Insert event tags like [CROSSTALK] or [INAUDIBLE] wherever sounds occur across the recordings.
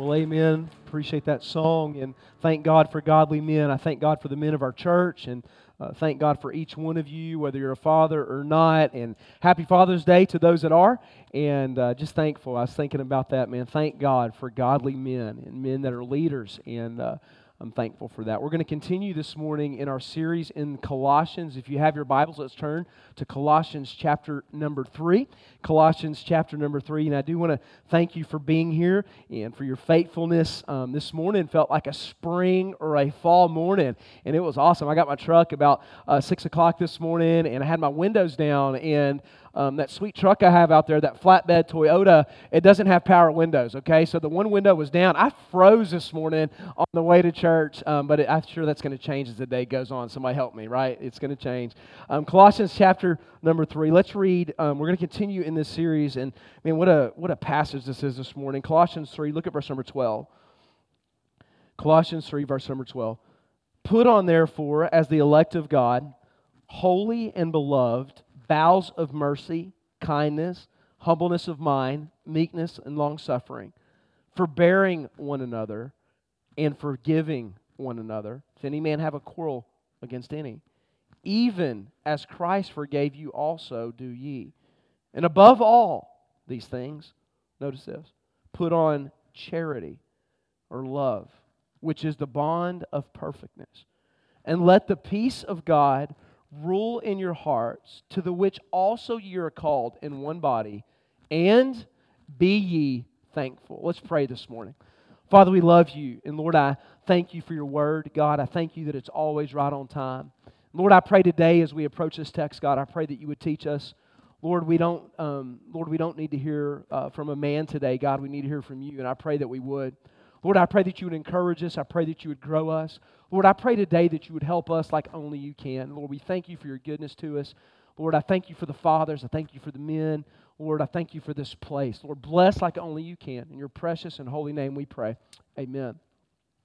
Well, amen. Appreciate that song and thank God for godly men. I thank God for the men of our church and uh, thank God for each one of you, whether you're a father or not. And happy Father's Day to those that are. And uh, just thankful. I was thinking about that, man. Thank God for godly men and men that are leaders. And uh, I'm thankful for that. We're going to continue this morning in our series in Colossians. If you have your Bibles, let's turn to Colossians chapter number three. Colossians chapter number three. And I do want to thank you for being here and for your faithfulness. Um, this morning felt like a spring or a fall morning, and it was awesome. I got my truck about uh, six o'clock this morning, and I had my windows down, and um, that sweet truck I have out there, that flatbed Toyota, it doesn't have power windows, okay? So the one window was down. I froze this morning on the way to church, um, but it, I'm sure that's going to change as the day goes on. Somebody help me, right? It's going to change. Um, Colossians chapter number three. Let's read. Um, we're going to continue in this series, and man, what a what a passage this is this morning. Colossians three. Look at verse number twelve. Colossians three, verse number twelve. Put on, therefore, as the elect of God, holy and beloved bowels of mercy, kindness, humbleness of mind, meekness, and long suffering, forbearing one another, and forgiving one another. If any man have a quarrel against any, even as Christ forgave you, also do ye. And above all these things, notice this put on charity or love, which is the bond of perfectness. And let the peace of God rule in your hearts, to the which also ye are called in one body, and be ye thankful. Let's pray this morning. Father, we love you. And Lord, I thank you for your word. God, I thank you that it's always right on time. Lord, I pray today as we approach this text, God, I pray that you would teach us. Lord, we don't, um, Lord, we don't need to hear uh, from a man today. God, we need to hear from you, and I pray that we would. Lord, I pray that you would encourage us. I pray that you would grow us. Lord, I pray today that you would help us like only you can. Lord, we thank you for your goodness to us. Lord, I thank you for the fathers. I thank you for the men. Lord, I thank you for this place. Lord, bless like only you can. In your precious and holy name we pray. Amen.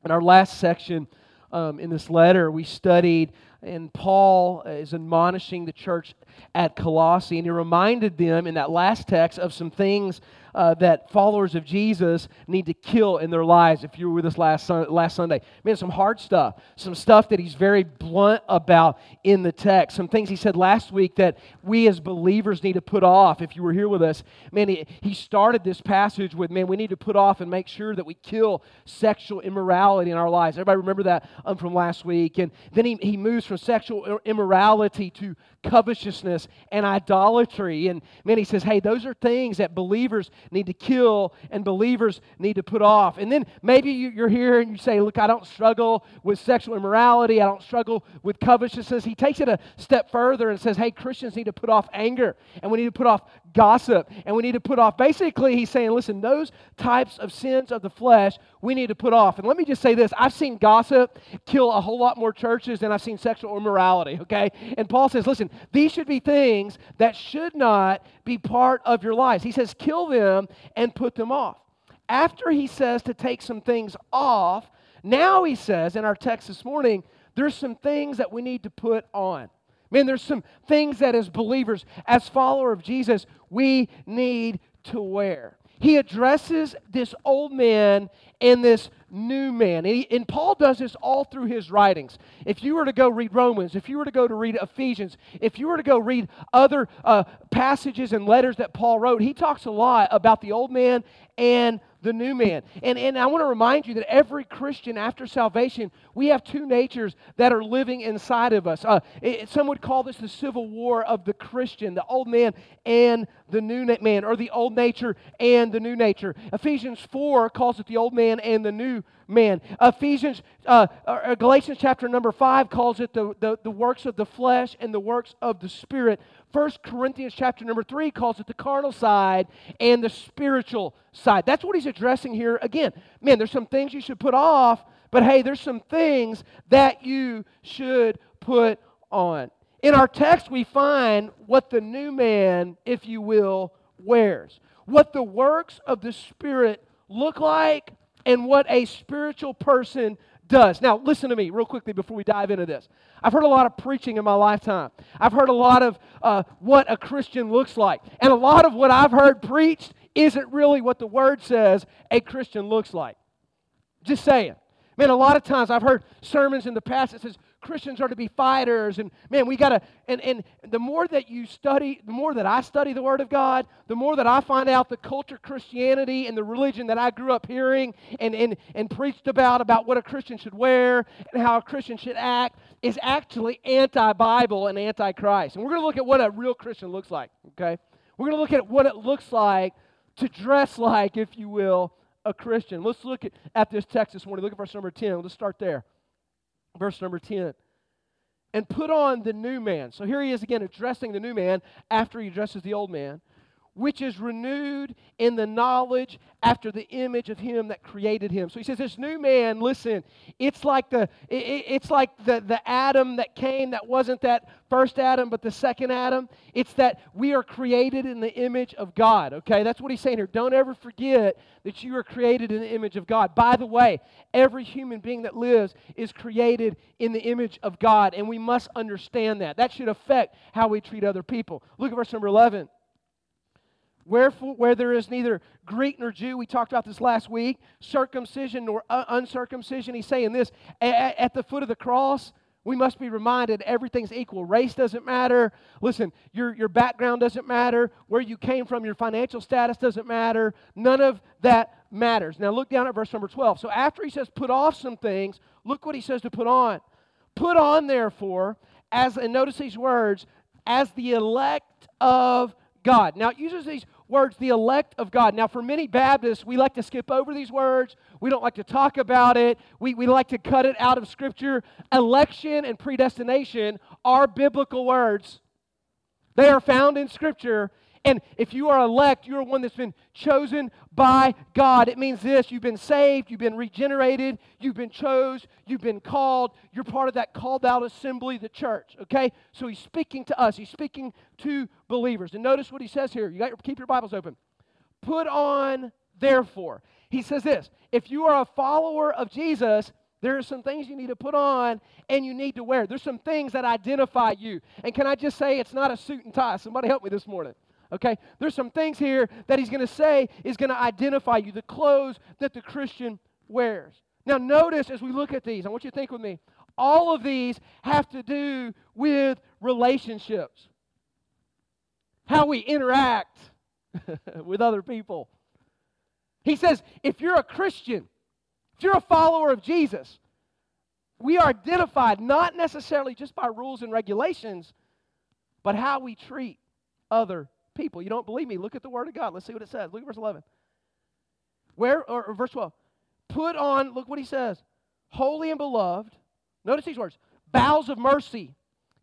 In our last section um, in this letter, we studied, and Paul is admonishing the church at Colossae, and he reminded them in that last text of some things uh, that followers of Jesus need to kill in their lives. If you were with us last, sun- last Sunday, man, some hard stuff, some stuff that he's very blunt about in the text, some things he said last week that we as believers need to put off. If you were here with us, man, he, he started this passage with, man, we need to put off and make sure that we kill sexual immorality in our lives. Everybody remember that um, from last week? And then he, he moves from sexual immorality to covetousness and idolatry. And man, he says, hey, those are things that believers need to kill and believers need to put off. And then maybe you're here and you say, look, I don't struggle with sexual immorality, I don't struggle with covetousness. He takes it a step further and says, hey, Christians need to put off anger and we need to put off gossip and we need to put off. Basically, he's saying, listen, those types of sins of the flesh we need to put off. And let me just say this I've seen gossip kill a whole lot more churches than I've seen sexual immorality, okay? And Paul says, listen, these should be things that should not be part of your lives. He says, kill them and put them off. After he says to take some things off, now he says in our text this morning, there's some things that we need to put on. Man, there's some things that as believers, as follower of Jesus, we need to wear. He addresses this old man and this new man. And, he, and, Paul does this all through his writings. If you were to go read Romans, if you were to go to read Ephesians, if you were to go read other uh, passages and letters that Paul wrote, he talks a lot about the old man and the new man. And, and I want to remind you that every Christian after salvation, we have two natures that are living inside of us. Uh, it, some would call this the civil war of the Christian, the old man and the new man, or the old nature and the new nature. Ephesians 4 calls it the old man and the new man. Ephesians, uh, Galatians chapter number 5 calls it the, the, the works of the flesh and the works of the spirit. First Corinthians chapter number 3 calls it the carnal side and the spiritual side. That's what he's addressing here. Again, man, there's some things you should put off, but hey, there's some things that you should put on. In our text, we find what the new man, if you will, wears. What the works of the Spirit look like and what a spiritual person does. Now, listen to me real quickly before we dive into this. I've heard a lot of preaching in my lifetime. I've heard a lot of uh, what a Christian looks like. And a lot of what I've heard preached isn't really what the Word says a Christian looks like. Just saying. Man, a lot of times I've heard sermons in the past that says Christians are to be fighters, and man, we gotta. And and the more that you study, the more that I study the Word of God, the more that I find out the culture Christianity and the religion that I grew up hearing and and and preached about about what a Christian should wear and how a Christian should act is actually anti-Bible and anti-Christ. And we're gonna look at what a real Christian looks like. Okay, we're gonna look at what it looks like to dress like, if you will, a Christian. Let's look at, at this text this morning. Look at verse number 10. Let's start there. Verse number 10. And put on the new man. So here he is again addressing the new man after he addresses the old man which is renewed in the knowledge after the image of him that created him. So he says this new man listen it's like the it's like the, the adam that came that wasn't that first adam but the second adam. It's that we are created in the image of god okay? That's what he's saying here. Don't ever forget that you are created in the image of god. By the way every human being that lives is created in the image of god and we must understand that. That should affect how we treat other people. Look at verse number 11 Wherefore, where there is neither Greek nor Jew, we talked about this last week, circumcision nor uh, uncircumcision. He's saying this at the foot of the cross, we must be reminded everything's equal. Race doesn't matter. Listen, your, your background doesn't matter. Where you came from, your financial status doesn't matter. None of that matters. Now look down at verse number 12. So after he says put off some things, look what he says to put on. Put on, therefore, as, and notice these words, as the elect of God. Now it uses these words, the elect of God. Now, for many Baptists, we like to skip over these words. We don't like to talk about it. We, we like to cut it out of Scripture. Election and predestination are biblical words, they are found in Scripture, and if you are elect, you're one that's been chosen by God. It means this you've been saved, you've been regenerated, you've been chose, you've been called. You're part of that called out assembly, the church. Okay? So he's speaking to us, he's speaking to believers. And notice what he says here. You got your, keep your Bibles open. Put on, therefore. He says this if you are a follower of Jesus, there are some things you need to put on and you need to wear. There's some things that identify you. And can I just say, it's not a suit and tie. Somebody help me this morning. Okay? There's some things here that he's going to say is going to identify you, the clothes that the Christian wears. Now, notice as we look at these, I want you to think with me. All of these have to do with relationships, how we interact [LAUGHS] with other people. He says, if you're a Christian, if you're a follower of Jesus, we are identified not necessarily just by rules and regulations, but how we treat other people. You don't believe me? Look at the Word of God. Let's see what it says. Look at verse 11. Where, or, or verse 12. Put on, look what he says, holy and beloved. Notice these words bowels of mercy,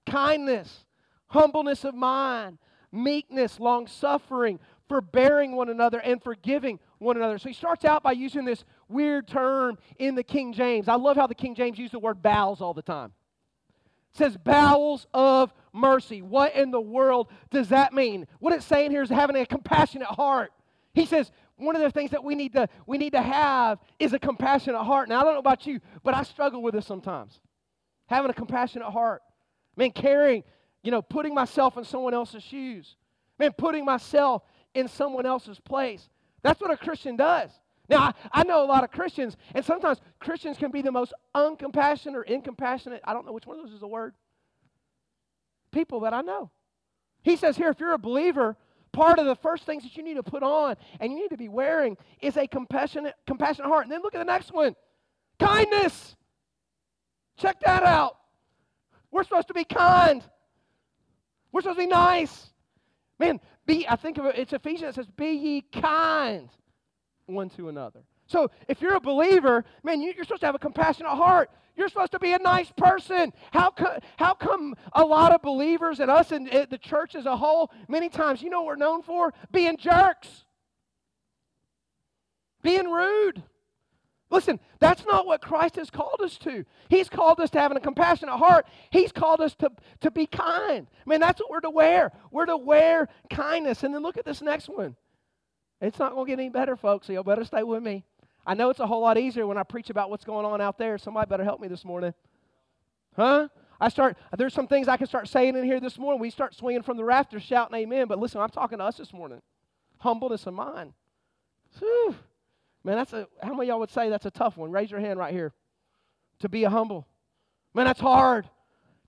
kindness, humbleness of mind, meekness, long suffering, forbearing one another, and forgiving one another. So he starts out by using this weird term in the King James. I love how the King James uses the word bowels all the time. It says bowels of mercy. What in the world does that mean? What it's saying here is having a compassionate heart. He says, one of the things that we need to we need to have is a compassionate heart. Now I don't know about you, but I struggle with this sometimes. Having a compassionate heart. Man, caring, you know, putting myself in someone else's shoes. Man, putting myself in someone else's place. That's what a Christian does. Now, I, I, know a lot of Christians, and sometimes Christians can be the most uncompassionate or incompassionate. I don't know which one of those is a word people that I know. He says here, if you're a believer, part of the first things that you need to put on and you need to be wearing is a compassionate, compassionate heart. And then look at the next one kindness. Check that out. We're supposed to be kind. We're supposed to be nice. Man, be, I think of it, it's Ephesians that says, Be ye kind one to another. So if you're a believer, man, you, are supposed to have a compassionate heart. You're supposed to be a nice person. How, co- how come a lot of believers and us and the church as a whole, many times, you know what we're known for? Being jerks, being rude. Listen, that's not what Christ has called us to. He's called us to having a compassionate heart. He's called us to, to be kind. I mean, that's what we're to wear. We're to wear kindness. And then look at this next one. It's not going to get any better, folks, so you better stay with me. I know it's a whole lot easier when I preach about what's going on out there. Somebody better help me this morning. Huh? I start, there's some things I can start saying in here this morning. We start swinging from the rafters, shouting amen. But listen, I'm talking to us this morning. Humbleness of mind. Whew. Man, that's a, how many y'all would say that's a tough one? Raise your hand right here. To be a humble. Man, that's hard.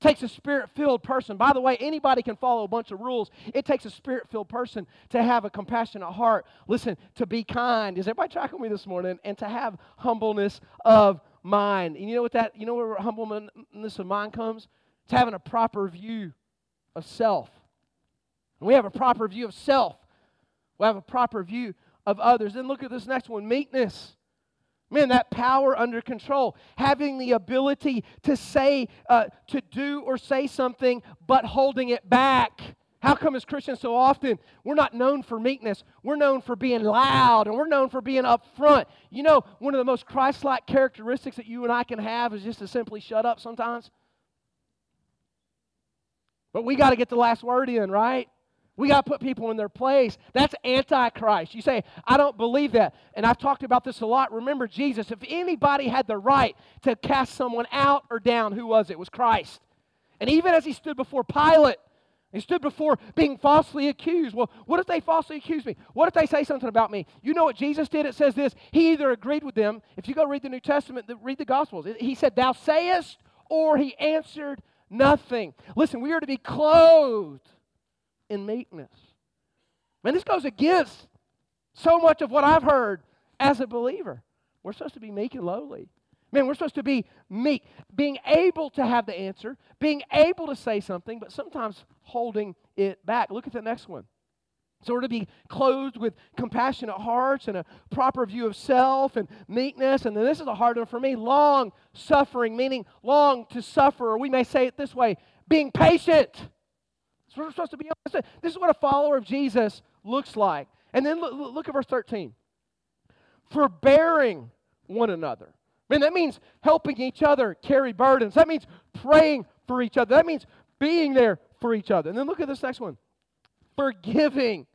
Takes a spirit filled person. By the way, anybody can follow a bunch of rules. It takes a spirit filled person to have a compassionate heart. Listen, to be kind. Is everybody tracking me this morning? And to have humbleness of mind. And you know what that, you know where humbleness of mind comes? It's having a proper view of self. And we have a proper view of self. We have a proper view of others. Then look at this next one meekness. Man, that power under control, having the ability to say, uh, to do or say something, but holding it back. How come as Christians so often we're not known for meekness? We're known for being loud and we're known for being upfront. You know, one of the most Christ like characteristics that you and I can have is just to simply shut up sometimes. But we got to get the last word in, right? We got to put people in their place. That's antichrist. You say, I don't believe that. And I've talked about this a lot. Remember, Jesus, if anybody had the right to cast someone out or down, who was it? It was Christ. And even as he stood before Pilate, he stood before being falsely accused. Well, what if they falsely accuse me? What if they say something about me? You know what Jesus did? It says this He either agreed with them, if you go read the New Testament, read the Gospels, he said, Thou sayest, or he answered nothing. Listen, we are to be clothed in meekness. Man, this goes against so much of what I've heard as a believer. We're supposed to be meek and lowly. Man, we're supposed to be meek, being able to have the answer, being able to say something, but sometimes holding it back. Look at the next one. So we're to be clothed with compassionate hearts and a proper view of self and meekness. And then this is a hard one for me long suffering, meaning long to suffer. Or we may say it this way being patient. So we're supposed to be honest. This is what a follower of Jesus looks like. And then look, look at verse 13. Forbearing one another. Man, that means helping each other carry burdens. That means praying for each other. That means being there for each other. And then look at this next one. Forgiving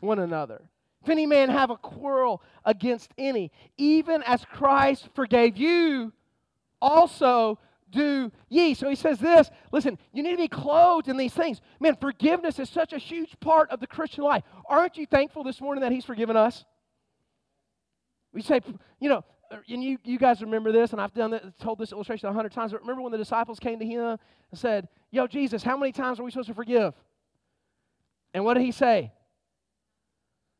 one another. If any man have a quarrel against any, even as Christ forgave you, also do ye. So he says this listen, you need to be clothed in these things. Man, forgiveness is such a huge part of the Christian life. Aren't you thankful this morning that he's forgiven us? We say, you know, and you, you guys remember this, and I've done this, told this illustration a hundred times, but remember when the disciples came to him and said, Yo, Jesus, how many times are we supposed to forgive? And what did he say?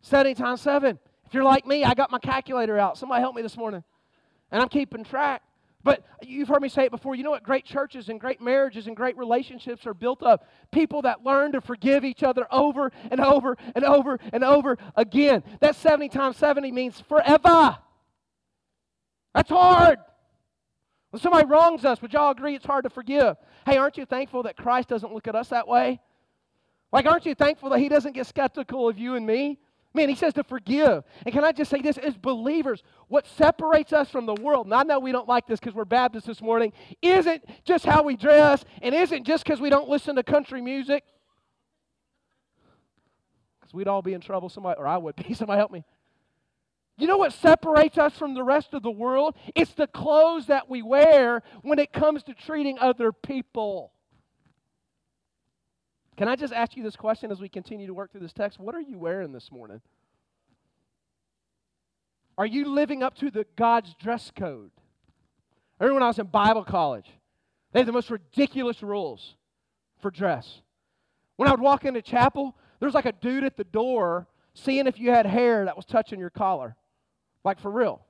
70 times 7. If you're like me, I got my calculator out. Somebody help me this morning. And I'm keeping track. But you've heard me say it before. You know what great churches and great marriages and great relationships are built of? People that learn to forgive each other over and over and over and over again. That 70 times 70 means forever. That's hard. When somebody wrongs us, would y'all agree it's hard to forgive? Hey, aren't you thankful that Christ doesn't look at us that way? Like, aren't you thankful that He doesn't get skeptical of you and me? Man, he says to forgive. And can I just say this? As believers, what separates us from the world, and I know we don't like this because we're Baptists this morning, isn't just how we dress and isn't just because we don't listen to country music. Because we'd all be in trouble, somebody, or I would be. [LAUGHS] Somebody help me. You know what separates us from the rest of the world? It's the clothes that we wear when it comes to treating other people. Can I just ask you this question as we continue to work through this text? What are you wearing this morning? Are you living up to the God's dress code? I remember when I was in Bible college, they had the most ridiculous rules for dress. When I would walk into chapel, there was like a dude at the door seeing if you had hair that was touching your collar. Like for real.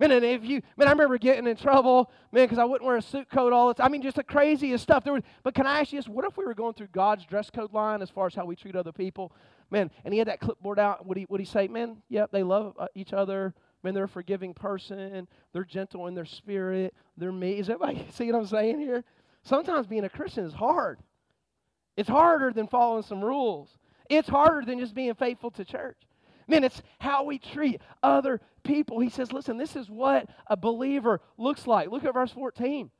Man, and if you, man, I remember getting in trouble, man, because I wouldn't wear a suit coat all the time. I mean, just the craziest stuff. There was, but can I ask you this? What if we were going through God's dress code line as far as how we treat other people? Man, and he had that clipboard out. Would he, would he say, man, yep, they love uh, each other. Man, they're a forgiving person. They're gentle in their spirit. They're me. Is everybody [LAUGHS] see what I'm saying here? Sometimes being a Christian is hard. It's harder than following some rules. It's harder than just being faithful to church. Man, it's how we treat other people. He says, listen, this is what a believer looks like. Look at verse 14.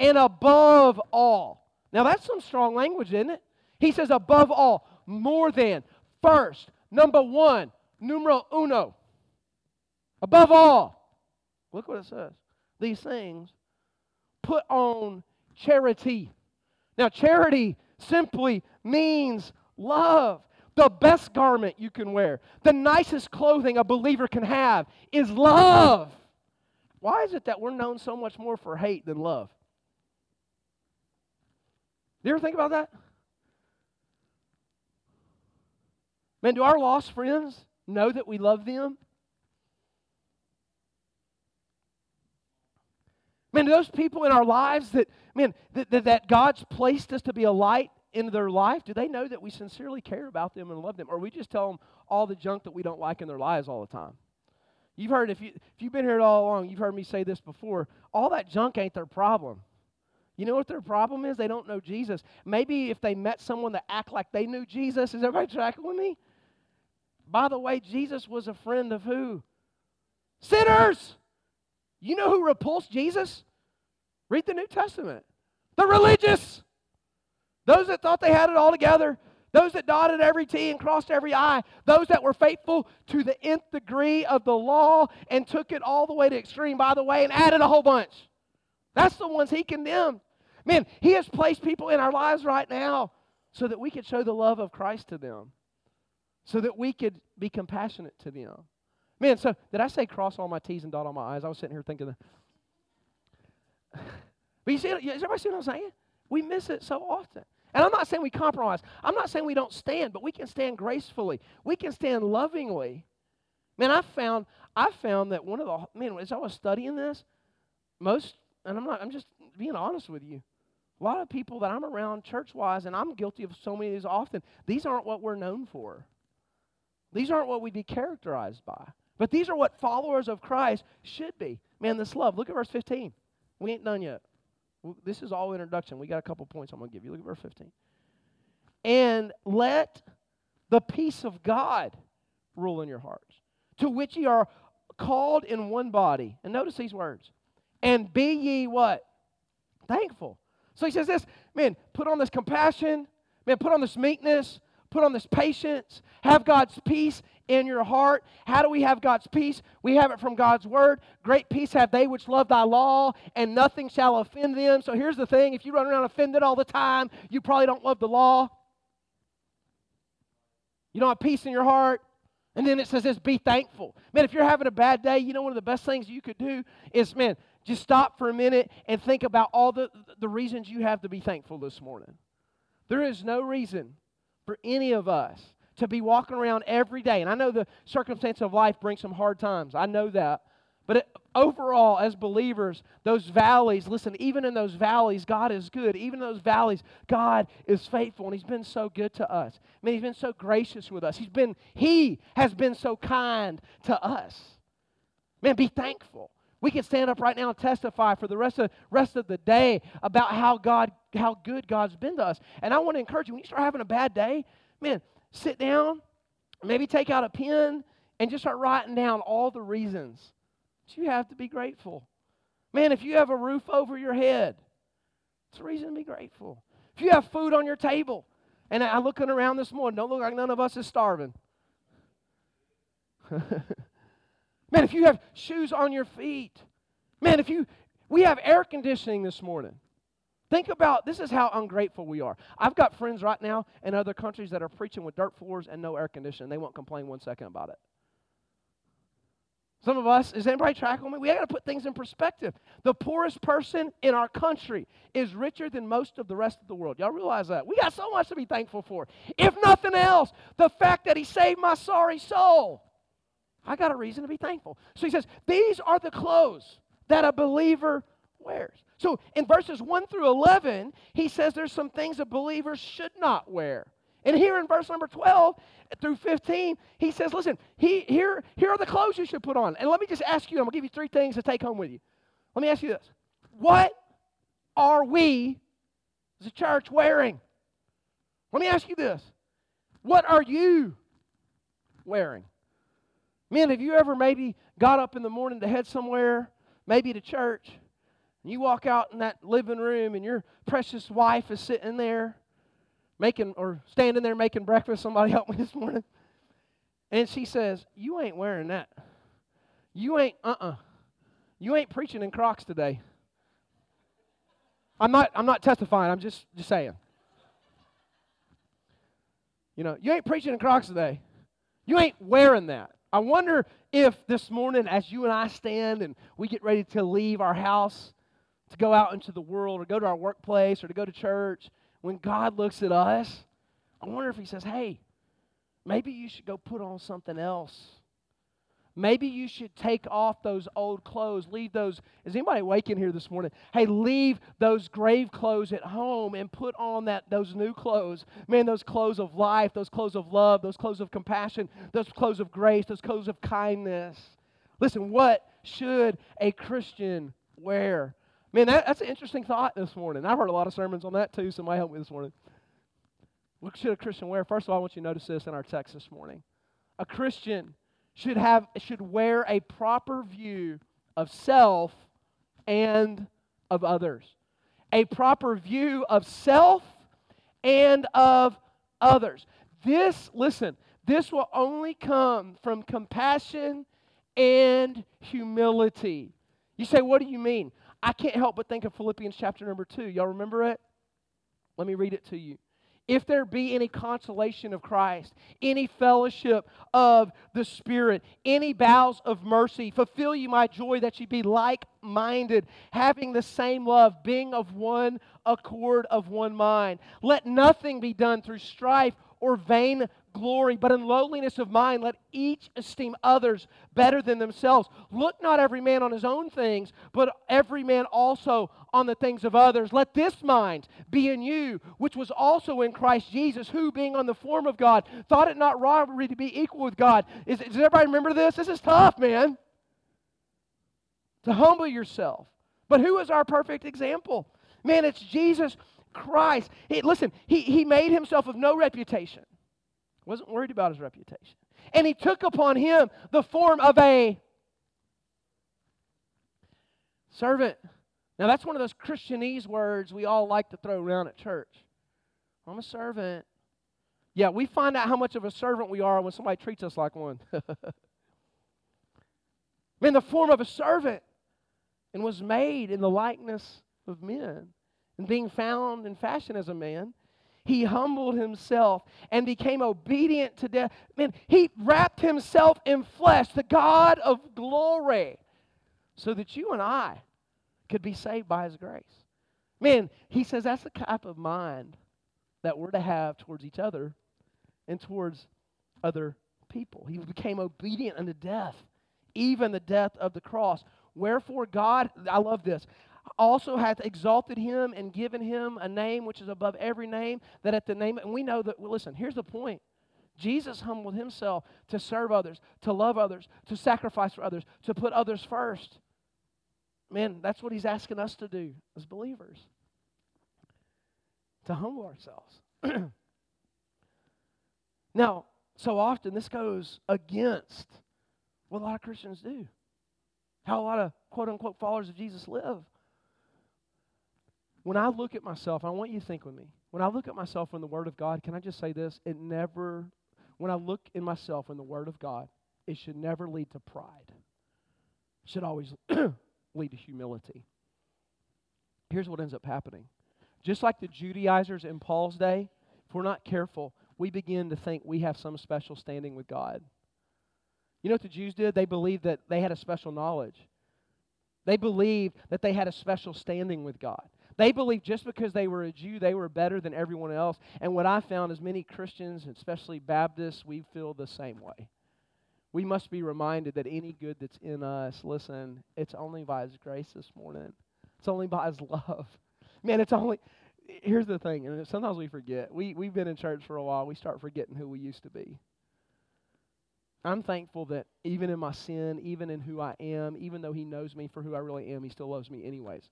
And above all. Now, that's some strong language, isn't it? He says, above all, more than, first, number one, numero uno. Above all. Look what it says. These things put on charity. Now, charity simply means love. The best garment you can wear, the nicest clothing a believer can have is love. Why is it that we're known so much more for hate than love? Do you ever think about that? Man, do our lost friends know that we love them? Man, do those people in our lives that, man, that, that, that, God's placed us to be a light in their life, do they know that we sincerely care about them and love them? Or we just tell them all the junk that we don't like in their lives all the time? You've heard, if, you, if you've been here all along, you've heard me say this before. All that junk ain't their problem. You know what their problem is? They don't know Jesus. Maybe if they met someone that act like they knew Jesus, is everybody tracking with me? By the way, Jesus was a friend of who? Sinners! You know who repulsed Jesus? Read the New Testament. The religious. Those that thought they had it all together. Those that dotted every T and crossed every I. Those that were faithful to the nth degree of the law and took it all the way to extreme, by the way, and added a whole bunch. That's the ones he condemned. Man, he has placed people in our lives right now so that we could show the love of Christ to them, so that we could be compassionate to them. Man, so did I say cross all my T's and dot all my I's? I was sitting here thinking. That. [LAUGHS] But you see, does everybody see what I'm saying? We miss it so often. And I'm not saying we compromise. I'm not saying we don't stand, but we can stand gracefully. We can stand lovingly. Man, I found I found that one of the man as I was studying this, most and I'm not I'm just being honest with you. A lot of people that I'm around church wise, and I'm guilty of so many of these often, these aren't what we're known for. These aren't what we'd be characterized by. But these are what followers of Christ should be. Man, this love. Look at verse 15. We ain't done yet. This is all introduction. We got a couple points I'm going to give you. Look at verse 15. And let the peace of God rule in your hearts, to which ye are called in one body. And notice these words. And be ye what? Thankful. So he says this, man, put on this compassion, man, put on this meekness, put on this patience, have God's peace in your heart. How do we have God's peace? We have it from God's word. Great peace have they which love thy law, and nothing shall offend them. So here's the thing if you run around offended all the time, you probably don't love the law. You don't have peace in your heart. And then it says this be thankful. Man, if you're having a bad day, you know one of the best things you could do is, man, just stop for a minute and think about all the, the reasons you have to be thankful this morning. There is no reason for any of us to be walking around every day. And I know the circumstance of life brings some hard times. I know that. But it, overall, as believers, those valleys, listen, even in those valleys, God is good. Even in those valleys, God is faithful, and He's been so good to us. I mean, He's been so gracious with us. He's been, He has been so kind to us. Man, be thankful. We can stand up right now and testify for the rest of rest of the day about how God, how good God's been to us. And I want to encourage you, when you start having a bad day, man, sit down, maybe take out a pen, and just start writing down all the reasons that you have to be grateful. Man, if you have a roof over your head, it's a reason to be grateful. If you have food on your table, and I'm looking around this morning, don't look like none of us is starving. [LAUGHS] Man, if you have shoes on your feet, man, if you, we have air conditioning this morning. Think about this is how ungrateful we are. I've got friends right now in other countries that are preaching with dirt floors and no air conditioning. They won't complain one second about it. Some of us, is anybody tracking me? We got to put things in perspective. The poorest person in our country is richer than most of the rest of the world. Y'all realize that? We got so much to be thankful for. If nothing else, the fact that he saved my sorry soul. I got a reason to be thankful. So he says, These are the clothes that a believer wears. So in verses 1 through 11, he says there's some things a believer should not wear. And here in verse number 12 through 15, he says, listen, he, here, here are the clothes you should put on. And let me just ask you, I'm going to give you three things to take home with you. Let me ask you this. What are we as a church wearing? Let me ask you this. What are you wearing? Men, have you ever maybe got up in the morning to head somewhere, maybe to church, and you walk out in that living room and your precious wife is sitting there making or standing there making breakfast. Somebody [LAUGHS] help me this morning. And she says, You ain't wearing that. You ain't, uh uh-uh. uh. You ain't preaching in Crocs today. I'm not, I'm not testifying, I'm just, just saying. You know, you ain't preaching in Crocs today. You ain't wearing that. I wonder if this morning, as you and I stand and we get ready to leave our house to go out into the world or go to our workplace or to go to church, when God looks at us, I wonder if He says, hey, maybe you should go put on something else. Maybe you should take off those old clothes. Leave those. Is anybody awake in here this morning? Hey, leave those grave clothes at home and put on that those new clothes. Man, those clothes of life, those clothes of love, those clothes of compassion, those clothes of grace, those clothes of kindness. Listen, what should a Christian wear? Man, that, that's an interesting thought this morning. I've heard a lot of sermons on that too. Somebody help me this morning. What should a Christian wear? First of all, I want you to notice this in our text this morning. A Christian should have should wear a proper view of self and of others. A proper view of self and of others. This, listen, this will only come from compassion and humility. You say, what do you mean? I can't help but think of Philippians chapter number two. Y'all remember it? Let me read it to you if there be any consolation of Christ, any fellowship of the Spirit, any bowels of mercy, fulfill you my joy that ye be like minded, having the same love, being of one accord, of one mind. Let nothing be done through strife or vain glory, but in lowliness of mind, let each esteem others better than themselves. Look not every man on his own things, but every man also on the things of others. Let this mind be in you, which was also in Christ Jesus, who, being on the form of God, thought it not robbery to be equal with God. Is, does everybody remember this? This is tough, man. To humble yourself. But who is our perfect example? Man, it's Jesus Christ. He, listen, he, he made himself of no reputation wasn't worried about his reputation. And he took upon him the form of a servant. Now, that's one of those Christianese words we all like to throw around at church. I'm a servant. Yeah, we find out how much of a servant we are when somebody treats us like one. [LAUGHS] in the form of a servant and was made in the likeness of men. And being found in fashion as a man, he humbled himself and became obedient to death. Man, he wrapped himself in flesh, the God of glory, so that you and I could be saved by his grace. Man, he says that's the type of mind that we're to have towards each other and towards other people. He became obedient unto death, even the death of the cross. Wherefore, God, I love this also hath exalted him and given him a name which is above every name, that at the name, and we know that, well, listen, here's the point. Jesus humbled himself to serve others, to love others, to sacrifice for others, to put others first. Man, that's what he's asking us to do as believers to humble ourselves. [CLEARS THROAT] now, so often this goes against what a lot of Christians do, how a lot of quote unquote followers of Jesus live when I look at myself, I want you to think with me. When I look at myself in the Word of God, can I just say this? It never, when I look in myself in the Word of God, it should never lead to pride. It should always [CLEARS THROAT] lead to humility. Here's what ends up happening. Just like the Judaizers in Paul's day, if we're not careful, we begin to think we have some special standing with God. You know what the Jews did? They believed that they had a special knowledge. They believed that they had a special standing with God. They believed just because they were a Jew, they were better than everyone else. And what I found is many Christians, especially Baptists, we feel the same way. We must be reminded that any good that's in us, listen, it's only by His grace this morning. It's only by His love. Man, it's only. Here's the thing, and sometimes we forget. We, we've been in church for a while, we start forgetting who we used to be. I'm thankful that even in my sin, even in who I am, even though He knows me for who I really am, He still loves me anyways.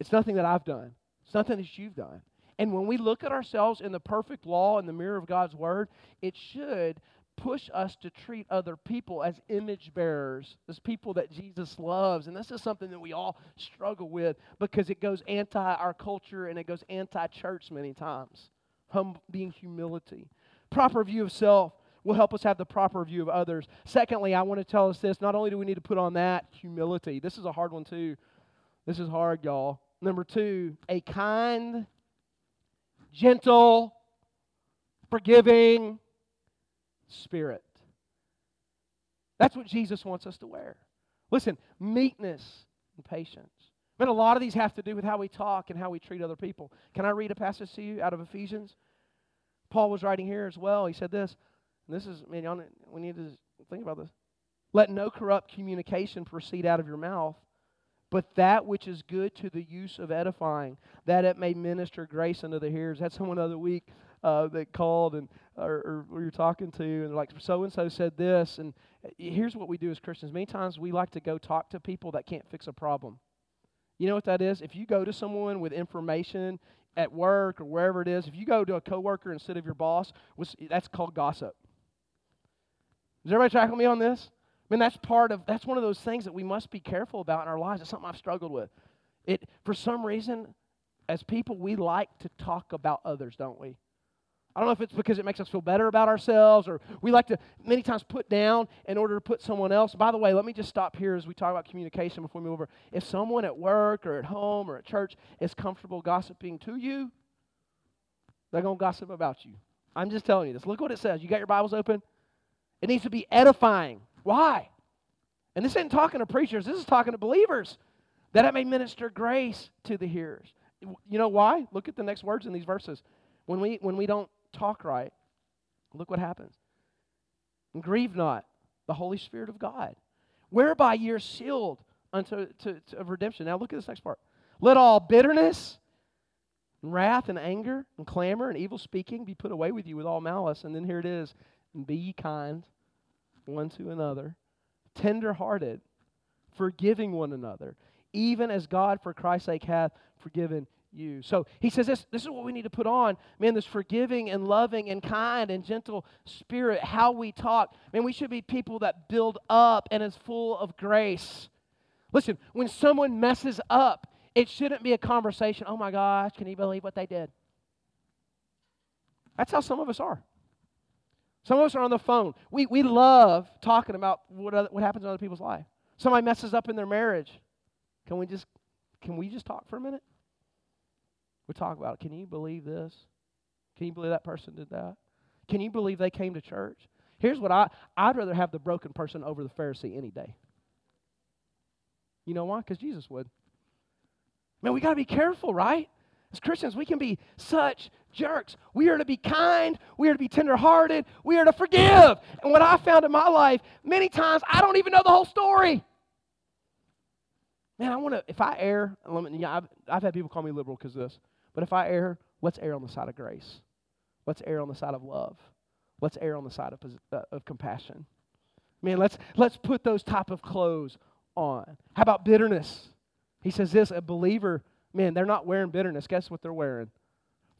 It's nothing that I've done, it's nothing that you've done. And when we look at ourselves in the perfect law in the mirror of God's Word, it should push us to treat other people as image bearers, as people that Jesus loves. And this is something that we all struggle with because it goes anti our culture and it goes anti church many times. Hum, being humility. Proper view of self will help us have the proper view of others. Secondly, I want to tell us this not only do we need to put on that humility, this is a hard one too. This is hard, y'all. Number two, a kind, gentle forgiving spirit. That's what Jesus wants us to wear. Listen, meekness and patience. But a lot of these have to do with how we talk and how we treat other people. Can I read a passage to you out of Ephesians? Paul was writing here as well. He said this. this is, man, y'all, we need to think about this. Let no corrupt communication proceed out of your mouth, but that which is good to the use of edifying, that it may minister grace unto the hearers. That's [LAUGHS] someone the other week uh, that called and or, or were talking to, and they're like so and so said this. And uh, here's what we do as Christians. Many times we like to go talk to people that can't fix a problem. You know what that is? If you go to someone with information at work or wherever it is, if you go to a coworker instead of your boss, that's called gossip. Is everybody tracking me on this? I mean, that's part of that's one of those things that we must be careful about in our lives. It's something I've struggled with. It for some reason, as people, we like to talk about others, don't we? I don't know if it's because it makes us feel better about ourselves or we like to many times put down in order to put someone else. By the way, let me just stop here as we talk about communication before we move over. If someone at work or at home or at church is comfortable gossiping to you, they're going to gossip about you. I'm just telling you this. Look what it says. You got your Bibles open? It needs to be edifying. Why? And this isn't talking to preachers, this is talking to believers. That may minister grace to the hearers. You know why? Look at the next words in these verses. When we, when we don't talk right, look what happens. And grieve not the Holy Spirit of God, whereby you're sealed unto to, to, of redemption. Now look at this next part. Let all bitterness, and wrath, and anger, and clamor, and evil speaking be put away with you with all malice. And then here it is. And be ye kind one to another, tender hearted, forgiving one another, even as God for Christ's sake hath forgiven you. So he says this, this is what we need to put on. Man, this forgiving and loving and kind and gentle spirit, how we talk. Man, we should be people that build up and is full of grace. Listen, when someone messes up, it shouldn't be a conversation. Oh my gosh, can you believe what they did? That's how some of us are. Some of us are on the phone. We, we love talking about what, other, what happens in other people's life. Somebody messes up in their marriage. Can we just can we just talk for a minute? Talk about, can you believe this? Can you believe that person did that? Can you believe they came to church? Here's what I I'd rather have the broken person over the Pharisee any day. You know why? Because Jesus would. Man, we got to be careful, right? As Christians, we can be such jerks. We are to be kind. We are to be tenderhearted. We are to forgive. And what I found in my life, many times I don't even know the whole story. Man, I want to, if I err, I've, I've had people call me liberal because this. But if I err, let's err on the side of grace. Let's err on the side of love. Let's err on the side of, uh, of compassion. Man, let's, let's put those type of clothes on. How about bitterness? He says this a believer, man, they're not wearing bitterness. Guess what they're wearing?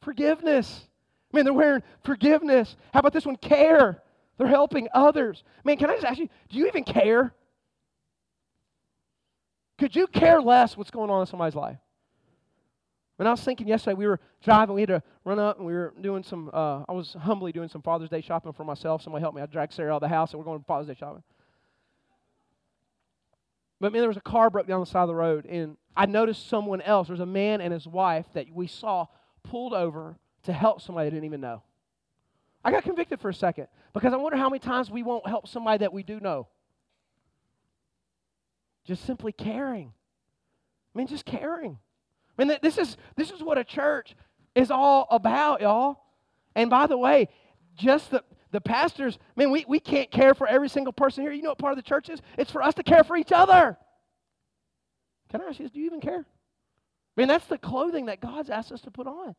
Forgiveness. Man, they're wearing forgiveness. How about this one? Care. They're helping others. Man, can I just ask you, do you even care? Could you care less what's going on in somebody's life? And I was thinking yesterday, we were driving, we had to run up, and we were doing some, uh, I was humbly doing some Father's Day shopping for myself. Somebody helped me. I dragged Sarah out of the house, and we're going Father's Day shopping. But man, there was a car broke down the side of the road, and I noticed someone else. There's a man and his wife that we saw pulled over to help somebody I didn't even know. I got convicted for a second because I wonder how many times we won't help somebody that we do know. Just simply caring. I mean, just caring. I mean, this is, this is what a church is all about, y'all. And by the way, just the, the pastors, man, we, we can't care for every single person here. You know what part of the church is? It's for us to care for each other. Can I ask you, do you even care? I mean, that's the clothing that God's asked us to put on,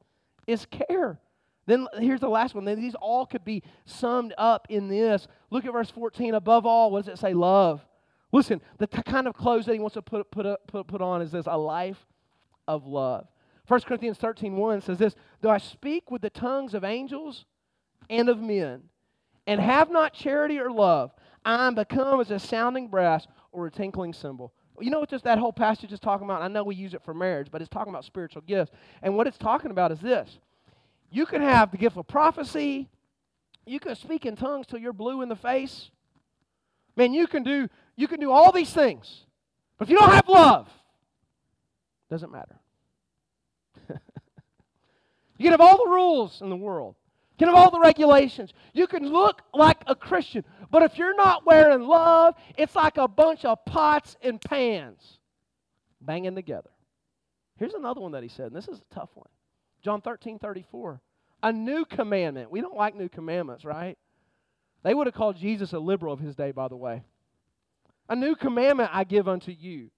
is care. Then here's the last one. Then these all could be summed up in this. Look at verse 14. Above all, what does it say? Love. Listen, the t- kind of clothes that he wants to put, put, put, put on is this a life of love. 1 Corinthians 13 1 says this Though I speak with the tongues of angels and of men, and have not charity or love, I am become as a sounding brass or a tinkling cymbal. You know what just that whole passage is talking about? I know we use it for marriage, but it's talking about spiritual gifts. And what it's talking about is this. You can have the gift of prophecy. You can speak in tongues till you're blue in the face. Man, you can do you can do all these things. But if you don't have love, doesn't matter. [LAUGHS] you can have all the rules in the world. You can have all the regulations. You can look like a Christian, but if you're not wearing love, it's like a bunch of pots and pans banging together. Here's another one that he said, and this is a tough one. John 13, 34. A new commandment. We don't like new commandments, right? They would have called Jesus a liberal of his day, by the way. A new commandment I give unto you,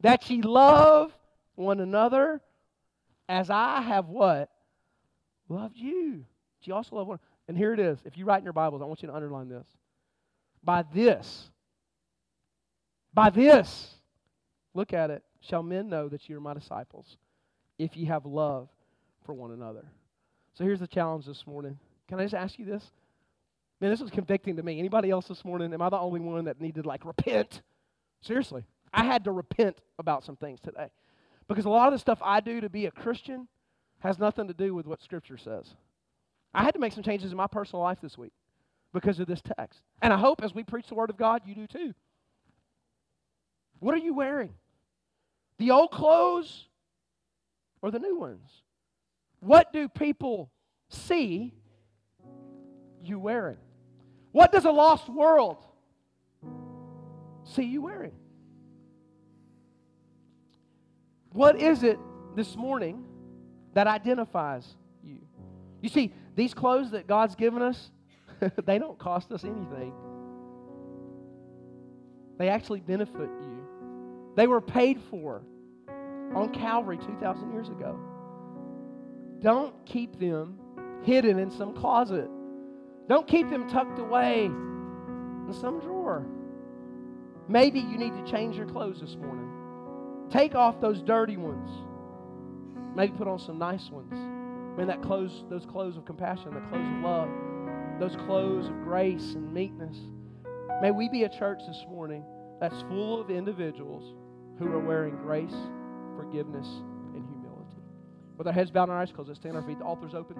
that ye love one another as I have what? Loved you. She also love one. And here it is. If you write in your Bibles, I want you to underline this. By this, by this, look at it, shall men know that you are my disciples, if ye have love for one another. So here's the challenge this morning. Can I just ask you this? Man, this was convicting to me. Anybody else this morning? Am I the only one that needed like repent? Seriously. I had to repent about some things today. Because a lot of the stuff I do to be a Christian has nothing to do with what Scripture says. I had to make some changes in my personal life this week because of this text. And I hope as we preach the Word of God, you do too. What are you wearing? The old clothes or the new ones? What do people see you wearing? What does a lost world see you wearing? What is it this morning that identifies you? You see, these clothes that God's given us, [LAUGHS] they don't cost us anything. They actually benefit you. They were paid for on Calvary 2,000 years ago. Don't keep them hidden in some closet. Don't keep them tucked away in some drawer. Maybe you need to change your clothes this morning. Take off those dirty ones. Maybe put on some nice ones. Man, that clothes, those clothes of compassion, the clothes of love, those clothes of grace and meekness. May we be a church this morning that's full of individuals who are wearing grace, forgiveness, and humility. With our heads bowed and our eyes closed, let's stand our feet. The altar's open.